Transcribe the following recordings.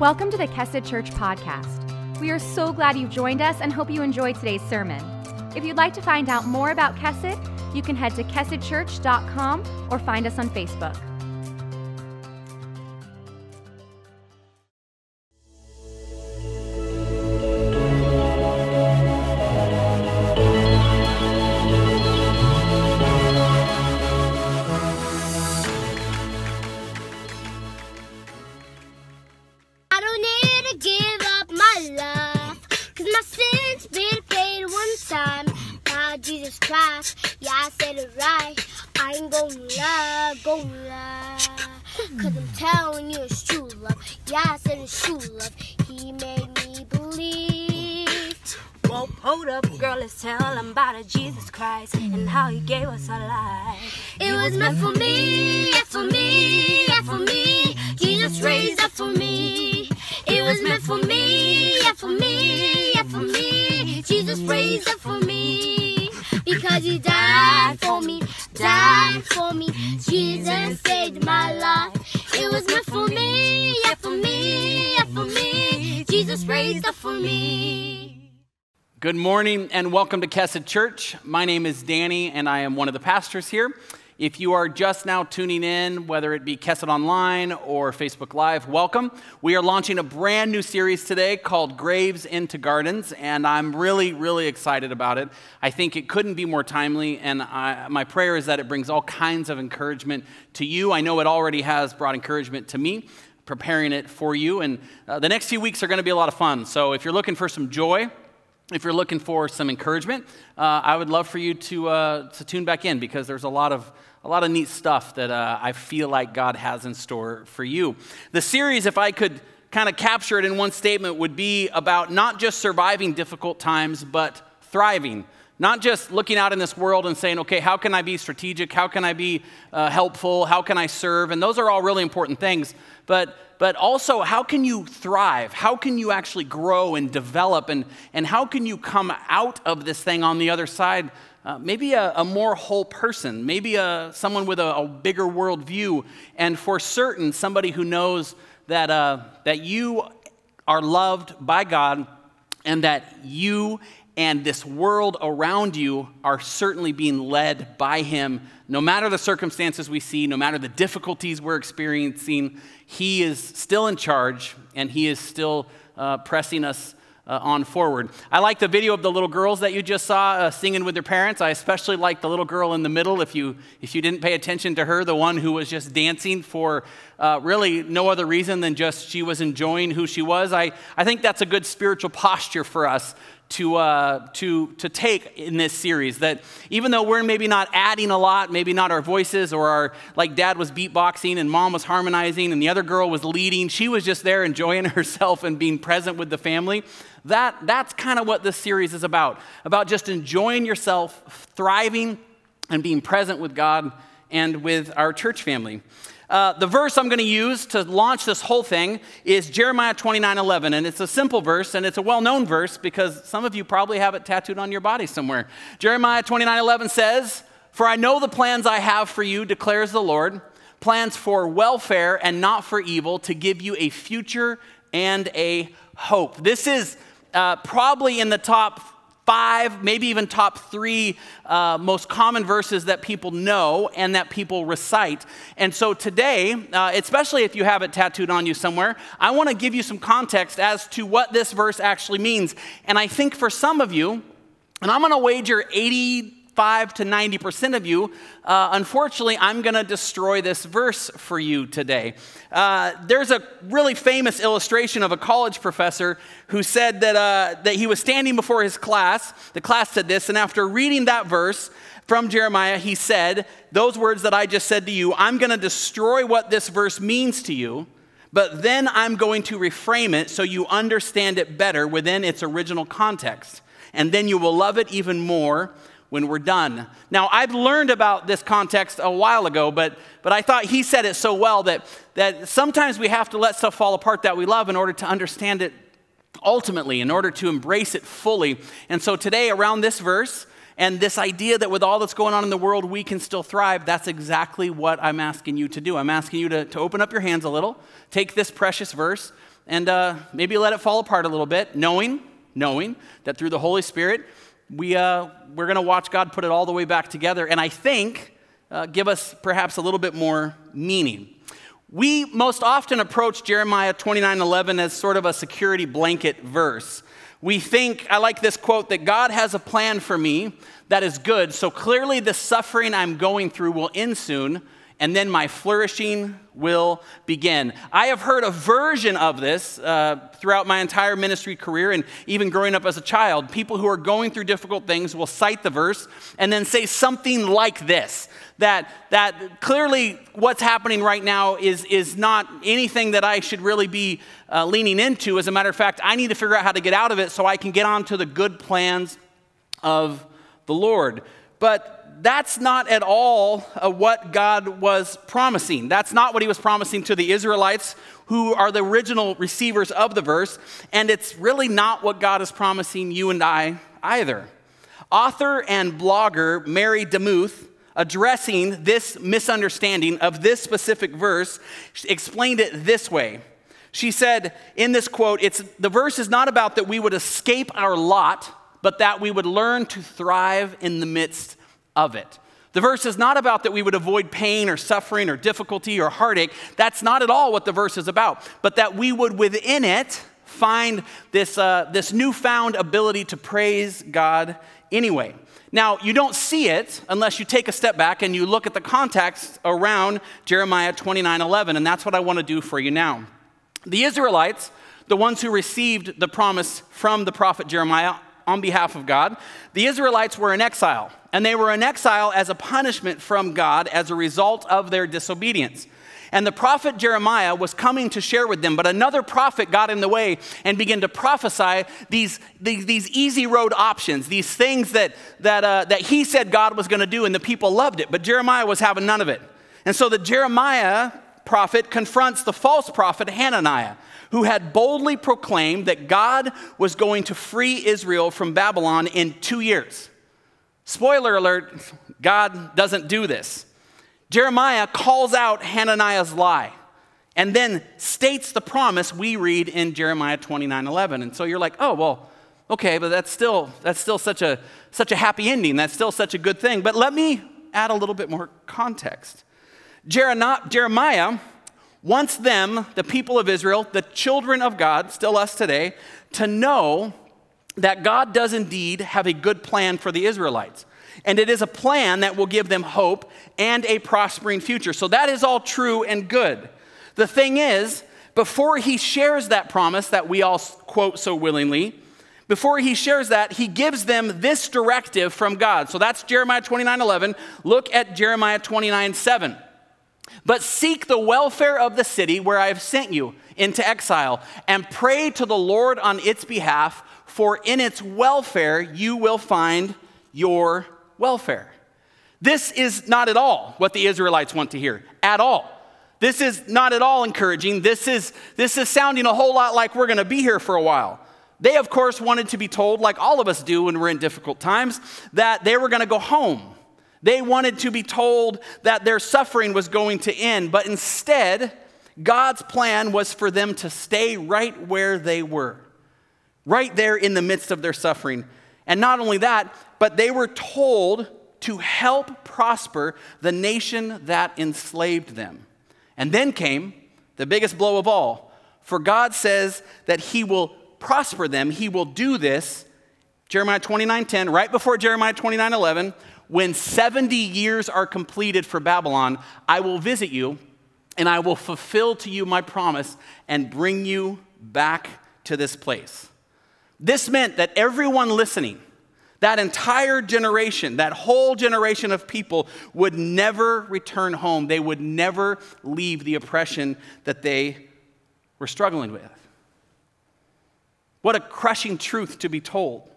Welcome to the Kesed Church podcast. We are so glad you've joined us and hope you enjoyed today's sermon. If you'd like to find out more about Kesed, you can head to kesedchurch.com or find us on Facebook. Yeah, I said it right. I ain't gonna lie, gonna lie. Cause I'm telling you it's true love. Yeah, I said it's true love. He made me believe. Whoa, hold up, girl, let's tell them about Jesus Christ and how he gave us our life. It was meant for me, yeah, for me, yeah, for me. Jesus raised up for me. It was meant for me, yeah, for me, yeah, for me. Jesus raised up for me. Because he died for me, died for me. Jesus saved my life. It was meant for me, yeah, for me, yeah, for me. Jesus raised up for me. Good morning and welcome to Kesed Church. My name is Danny and I am one of the pastors here. If you are just now tuning in, whether it be Kesed Online or Facebook Live, welcome. We are launching a brand new series today called Graves into Gardens, and I'm really, really excited about it. I think it couldn't be more timely, and I, my prayer is that it brings all kinds of encouragement to you. I know it already has brought encouragement to me preparing it for you. And uh, the next few weeks are going to be a lot of fun. So if you're looking for some joy, if you're looking for some encouragement, uh, I would love for you to, uh, to tune back in because there's a lot of, a lot of neat stuff that uh, I feel like God has in store for you. The series, if I could kind of capture it in one statement, would be about not just surviving difficult times, but thriving. Not just looking out in this world and saying, okay, how can I be strategic? How can I be uh, helpful? How can I serve? And those are all really important things. But, but also, how can you thrive? How can you actually grow and develop? And, and how can you come out of this thing on the other side? Uh, maybe a, a, more whole person, maybe a, someone with a, a bigger worldview, and for certain, somebody who knows that, uh, that you are loved by God and that you and this world around you are certainly being led by Him. No matter the circumstances we see, no matter the difficulties we're experiencing, He is still in charge and He is still uh, pressing us uh, on forward. I like the video of the little girls that you just saw uh, singing with their parents. I especially like the little girl in the middle. If you if you didn't pay attention to her, the one who was just dancing for uh, really no other reason than just she was enjoying who she was. I I think that's a good spiritual posture for us to, uh, to, to take in this series. That even though we're maybe not adding a lot, maybe not our voices or our, like dad was beatboxing and mom was harmonizing and the other girl was leading, she was just there enjoying herself and being present with the family. That, that's kind of what this series is about about just enjoying yourself, thriving, and being present with God and with our church family. Uh, the verse I'm going to use to launch this whole thing is Jeremiah 29 11. And it's a simple verse and it's a well known verse because some of you probably have it tattooed on your body somewhere. Jeremiah 29 11 says, For I know the plans I have for you, declares the Lord, plans for welfare and not for evil, to give you a future and a hope. This is uh, probably in the top five, maybe even top three uh, most common verses that people know and that people recite. And so today, uh, especially if you have it tattooed on you somewhere, I want to give you some context as to what this verse actually means. And I think for some of you, and I'm going to wager 80 85 to 90% of you, uh, unfortunately, I'm going to destroy this verse for you today. Uh, there's a really famous illustration of a college professor who said that, uh, that he was standing before his class. The class said this, and after reading that verse, from Jeremiah, he said, Those words that I just said to you, I'm going to destroy what this verse means to you, but then I'm going to reframe it so you understand it better within its original context. And then you will love it even more when we're done. Now, I've learned about this context a while ago, but, but I thought he said it so well that, that sometimes we have to let stuff fall apart that we love in order to understand it ultimately, in order to embrace it fully. And so today, around this verse, and this idea that with all that's going on in the world, we can still thrive, that's exactly what I'm asking you to do. I'm asking you to, to open up your hands a little, take this precious verse, and uh, maybe let it fall apart a little bit, knowing, knowing that through the Holy Spirit, we, uh, we're going to watch God put it all the way back together. And I think uh, give us perhaps a little bit more meaning. We most often approach Jeremiah 29:11 as sort of a security blanket verse. We think, I like this quote, that God has a plan for me that is good, so clearly the suffering I'm going through will end soon, and then my flourishing will begin. I have heard a version of this uh, throughout my entire ministry career and even growing up as a child. People who are going through difficult things will cite the verse and then say something like this that, that clearly what's happening right now is, is not anything that I should really be uh, leaning into. As a matter of fact, I need to figure out how to get out of it so I can get on to the good plans of the Lord. But that's not at all uh, what God was promising. That's not what he was promising to the Israelites, who are the original receivers of the verse. And it's really not what God is promising you and I either. Author and blogger Mary DeMuth, addressing this misunderstanding of this specific verse, explained it this way. She said in this quote, it's, the verse is not about that we would escape our lot, but that we would learn to thrive in the midst of it. The verse is not about that we would avoid pain or suffering or difficulty or heartache. That's not at all what the verse is about, but that we would within it find this, uh, this newfound ability to praise God anyway. Now, you don't see it unless you take a step back and you look at the context around Jeremiah 29 11, and that's what I want to do for you now. The Israelites, the ones who received the promise from the prophet Jeremiah on behalf of God, the Israelites were in exile and they were in exile as a punishment from God as a result of their disobedience. And the prophet Jeremiah was coming to share with them, but another prophet got in the way and began to prophesy these, these, these easy road options, these things that, that, uh, that he said God was going to do, and the people loved it. But Jeremiah was having none of it. And so the Jeremiah prophet confronts the false prophet Hananiah, who had boldly proclaimed that God was going to free Israel from Babylon in two years. Spoiler alert, God doesn't do this. Jeremiah calls out Hananiah's lie and then states the promise we read in Jeremiah 29 11. And so you're like, oh, well, okay, but that's still, that's still such, a, such a happy ending. That's still such a good thing. But let me add a little bit more context. Jeremiah wants them, the people of Israel, the children of God, still us today, to know that God does indeed have a good plan for the Israelites. And it is a plan that will give them hope and a prospering future. So that is all true and good. The thing is, before he shares that promise that we all quote so willingly, before he shares that, he gives them this directive from God. So that's Jeremiah 29 11. Look at Jeremiah 29 7. But seek the welfare of the city where I have sent you into exile, and pray to the Lord on its behalf, for in its welfare you will find your welfare. This is not at all what the Israelites want to hear, at all. This is not at all encouraging. This is, this is sounding a whole lot like we're going to be here for a while. They, of course, wanted to be told, like all of us do when we're in difficult times, that they were going to go home. They wanted to be told that their suffering was going to end, but instead, God's plan was for them to stay right where they were right there in the midst of their suffering. And not only that, but they were told to help prosper the nation that enslaved them. And then came the biggest blow of all. For God says that He will prosper them, He will do this. Jeremiah 29 10, right before Jeremiah 29 11, when 70 years are completed for Babylon, I will visit you and I will fulfill to you my promise and bring you back to this place. This meant that everyone listening, that entire generation, that whole generation of people would never return home. They would never leave the oppression that they were struggling with. What a crushing truth to be told.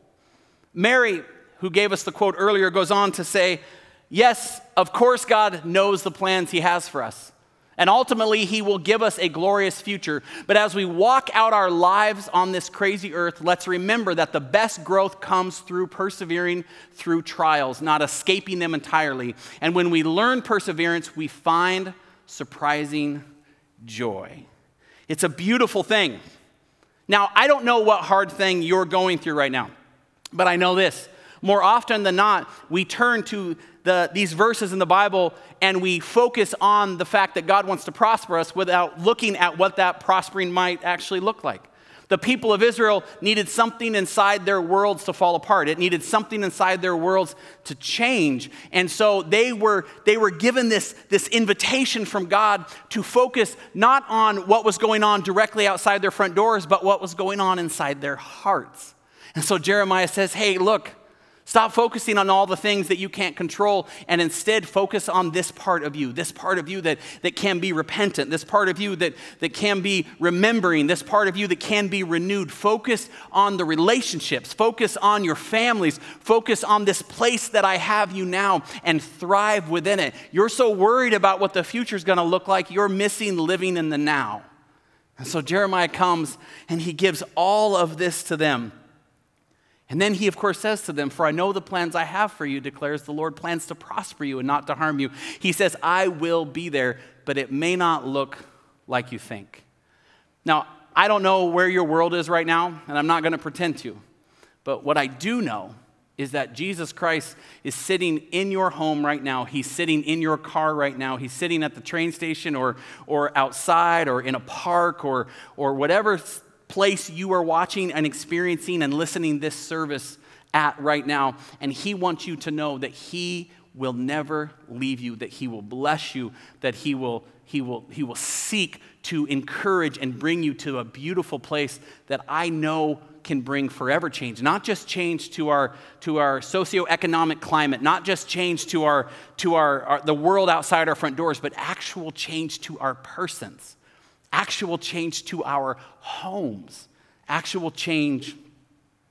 Mary, who gave us the quote earlier, goes on to say, Yes, of course, God knows the plans He has for us. And ultimately, He will give us a glorious future. But as we walk out our lives on this crazy earth, let's remember that the best growth comes through persevering through trials, not escaping them entirely. And when we learn perseverance, we find surprising joy. It's a beautiful thing. Now, I don't know what hard thing you're going through right now, but I know this. More often than not, we turn to the, these verses in the Bible and we focus on the fact that God wants to prosper us without looking at what that prospering might actually look like. The people of Israel needed something inside their worlds to fall apart. It needed something inside their worlds to change. And so they were, they were given this, this invitation from God to focus not on what was going on directly outside their front doors, but what was going on inside their hearts. And so Jeremiah says, Hey, look, Stop focusing on all the things that you can't control and instead focus on this part of you, this part of you that, that can be repentant, this part of you that, that can be remembering, this part of you that can be renewed. Focus on the relationships, focus on your families, focus on this place that I have you now and thrive within it. You're so worried about what the future is going to look like, you're missing living in the now. And so Jeremiah comes and he gives all of this to them. And then he, of course, says to them, For I know the plans I have for you, declares the Lord, plans to prosper you and not to harm you. He says, I will be there, but it may not look like you think. Now, I don't know where your world is right now, and I'm not going to pretend to. But what I do know is that Jesus Christ is sitting in your home right now. He's sitting in your car right now. He's sitting at the train station or, or outside or in a park or, or whatever place you are watching and experiencing and listening this service at right now. And He wants you to know that He will never leave you, that He will bless you, that He will, he will, he will seek to encourage and bring you to a beautiful place that I know can bring forever change. Not just change to our, to our socioeconomic climate, not just change to, our, to our, our the world outside our front doors, but actual change to our persons actual change to our homes, actual change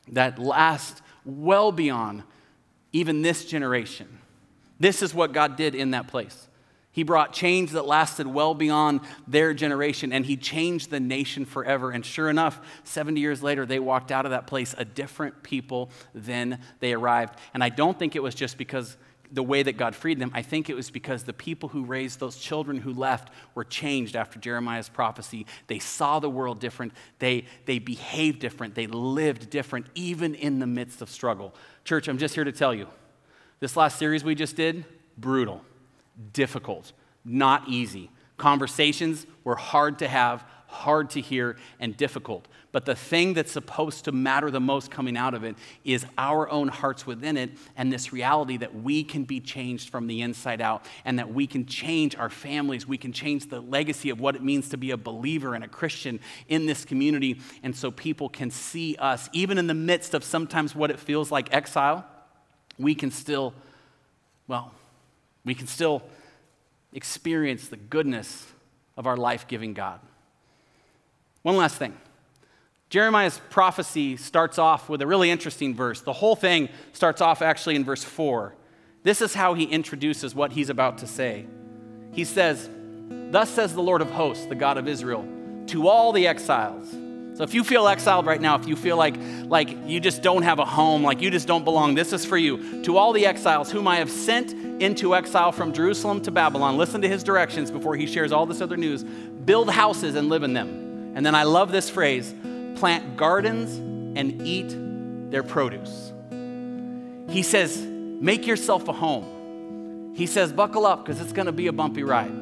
that lasts well beyond even this generation. This is what God did in that place. He brought change that lasted well beyond their generation, and He changed the nation forever. And sure enough, 70 years later, they walked out of that place a different people than they arrived. And I don't think it was just because the way that God freed them, I think it was because the people who raised those children who left were changed after Jeremiah's prophecy. They saw the world different, they, they behaved different, they lived different, even in the midst of struggle. Church, I'm just here to tell you this last series we just did, brutal, difficult, not easy. Conversations were hard to have, hard to hear, and difficult. But the thing that's supposed to matter the most coming out of it is our own hearts within it and this reality that we can be changed from the inside out and that we can change our families. We can change the legacy of what it means to be a believer and a Christian in this community. And so people can see us, even in the midst of sometimes what it feels like exile, we can still, well, we can still experience the goodness of our life giving God. One last thing. Jeremiah's prophecy starts off with a really interesting verse. The whole thing starts off actually in verse 4. This is how he introduces what he's about to say. He says, Thus says the Lord of hosts, the God of Israel, to all the exiles. So if you feel exiled right now, if you feel like, like you just don't have a home, like you just don't belong, this is for you. To all the exiles whom I have sent into exile from Jerusalem to Babylon, listen to his directions before he shares all this other news. Build houses and live in them. And then I love this phrase plant gardens and eat their produce. He says, make yourself a home. He says, buckle up because it's going to be a bumpy ride.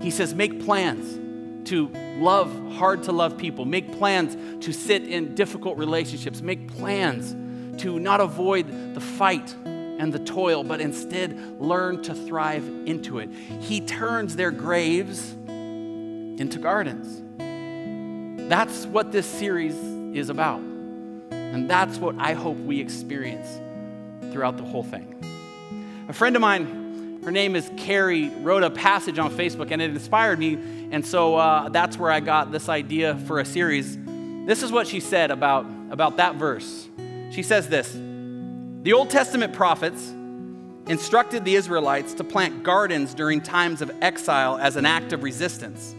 He says, make plans to love hard to love people, make plans to sit in difficult relationships, make plans to not avoid the fight and the toil, but instead learn to thrive into it. He turns their graves into gardens. That's what this series is about. And that's what I hope we experience throughout the whole thing. A friend of mine, her name is Carrie, wrote a passage on Facebook and it inspired me. And so uh, that's where I got this idea for a series. This is what she said about, about that verse. She says this The Old Testament prophets instructed the Israelites to plant gardens during times of exile as an act of resistance.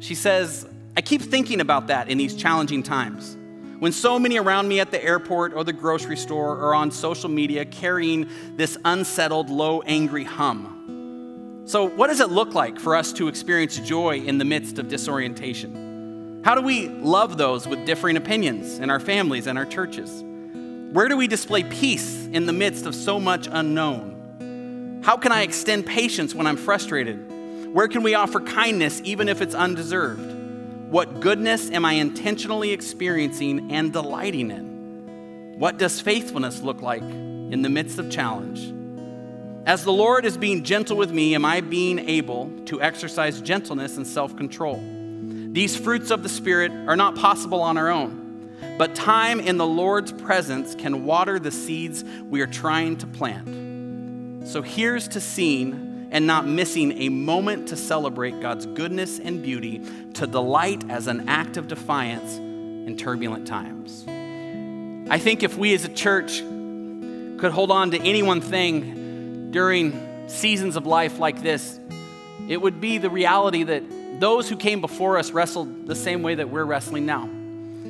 She says, I keep thinking about that in these challenging times. When so many around me at the airport or the grocery store or on social media carrying this unsettled, low, angry hum. So, what does it look like for us to experience joy in the midst of disorientation? How do we love those with differing opinions in our families and our churches? Where do we display peace in the midst of so much unknown? How can I extend patience when I'm frustrated? Where can we offer kindness even if it's undeserved? What goodness am I intentionally experiencing and delighting in? What does faithfulness look like in the midst of challenge? As the Lord is being gentle with me, am I being able to exercise gentleness and self control? These fruits of the Spirit are not possible on our own, but time in the Lord's presence can water the seeds we are trying to plant. So here's to seeing and not missing a moment to celebrate God's goodness and beauty, to delight as an act of defiance in turbulent times. I think if we as a church could hold on to any one thing during seasons of life like this, it would be the reality that those who came before us wrestled the same way that we're wrestling now.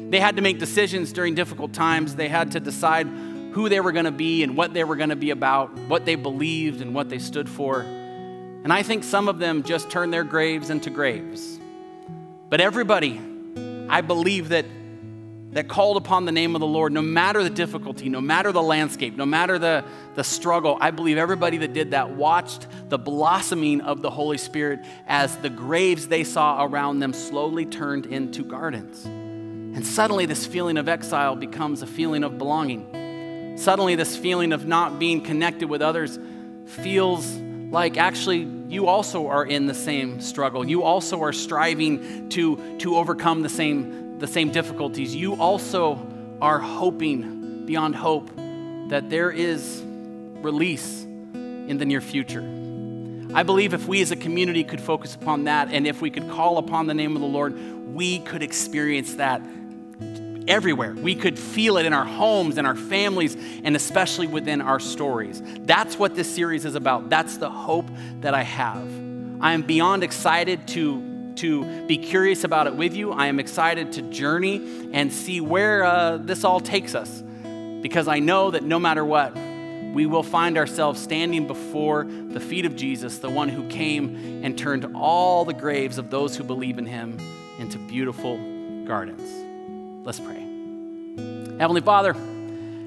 They had to make decisions during difficult times. They had to decide who they were going to be and what they were going to be about, what they believed and what they stood for. And I think some of them just turned their graves into graves. But everybody, I believe that that called upon the name of the Lord, no matter the difficulty, no matter the landscape, no matter the, the struggle, I believe everybody that did that watched the blossoming of the Holy Spirit as the graves they saw around them slowly turned into gardens. And suddenly, this feeling of exile becomes a feeling of belonging. Suddenly, this feeling of not being connected with others feels like actually you also are in the same struggle. You also are striving to, to overcome the same, the same difficulties. You also are hoping beyond hope that there is release in the near future. I believe if we as a community could focus upon that and if we could call upon the name of the Lord, we could experience that everywhere. We could feel it in our homes and our families, and especially within our stories. That's what this series is about. That's the hope that I have. I am beyond excited to, to be curious about it with you. I am excited to journey and see where uh, this all takes us because I know that no matter what, we will find ourselves standing before the feet of Jesus, the one who came and turned all the graves of those who believe in him into beautiful gardens. Let's pray. Heavenly Father,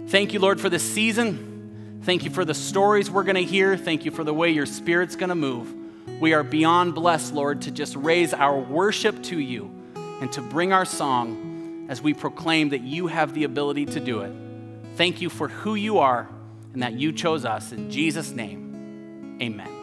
thank you, Lord, for this season. Thank you for the stories we're going to hear. Thank you for the way your Spirit's going to move. We are beyond blessed, Lord, to just raise our worship to you and to bring our song as we proclaim that you have the ability to do it. Thank you for who you are and that you chose us. In Jesus' name, amen.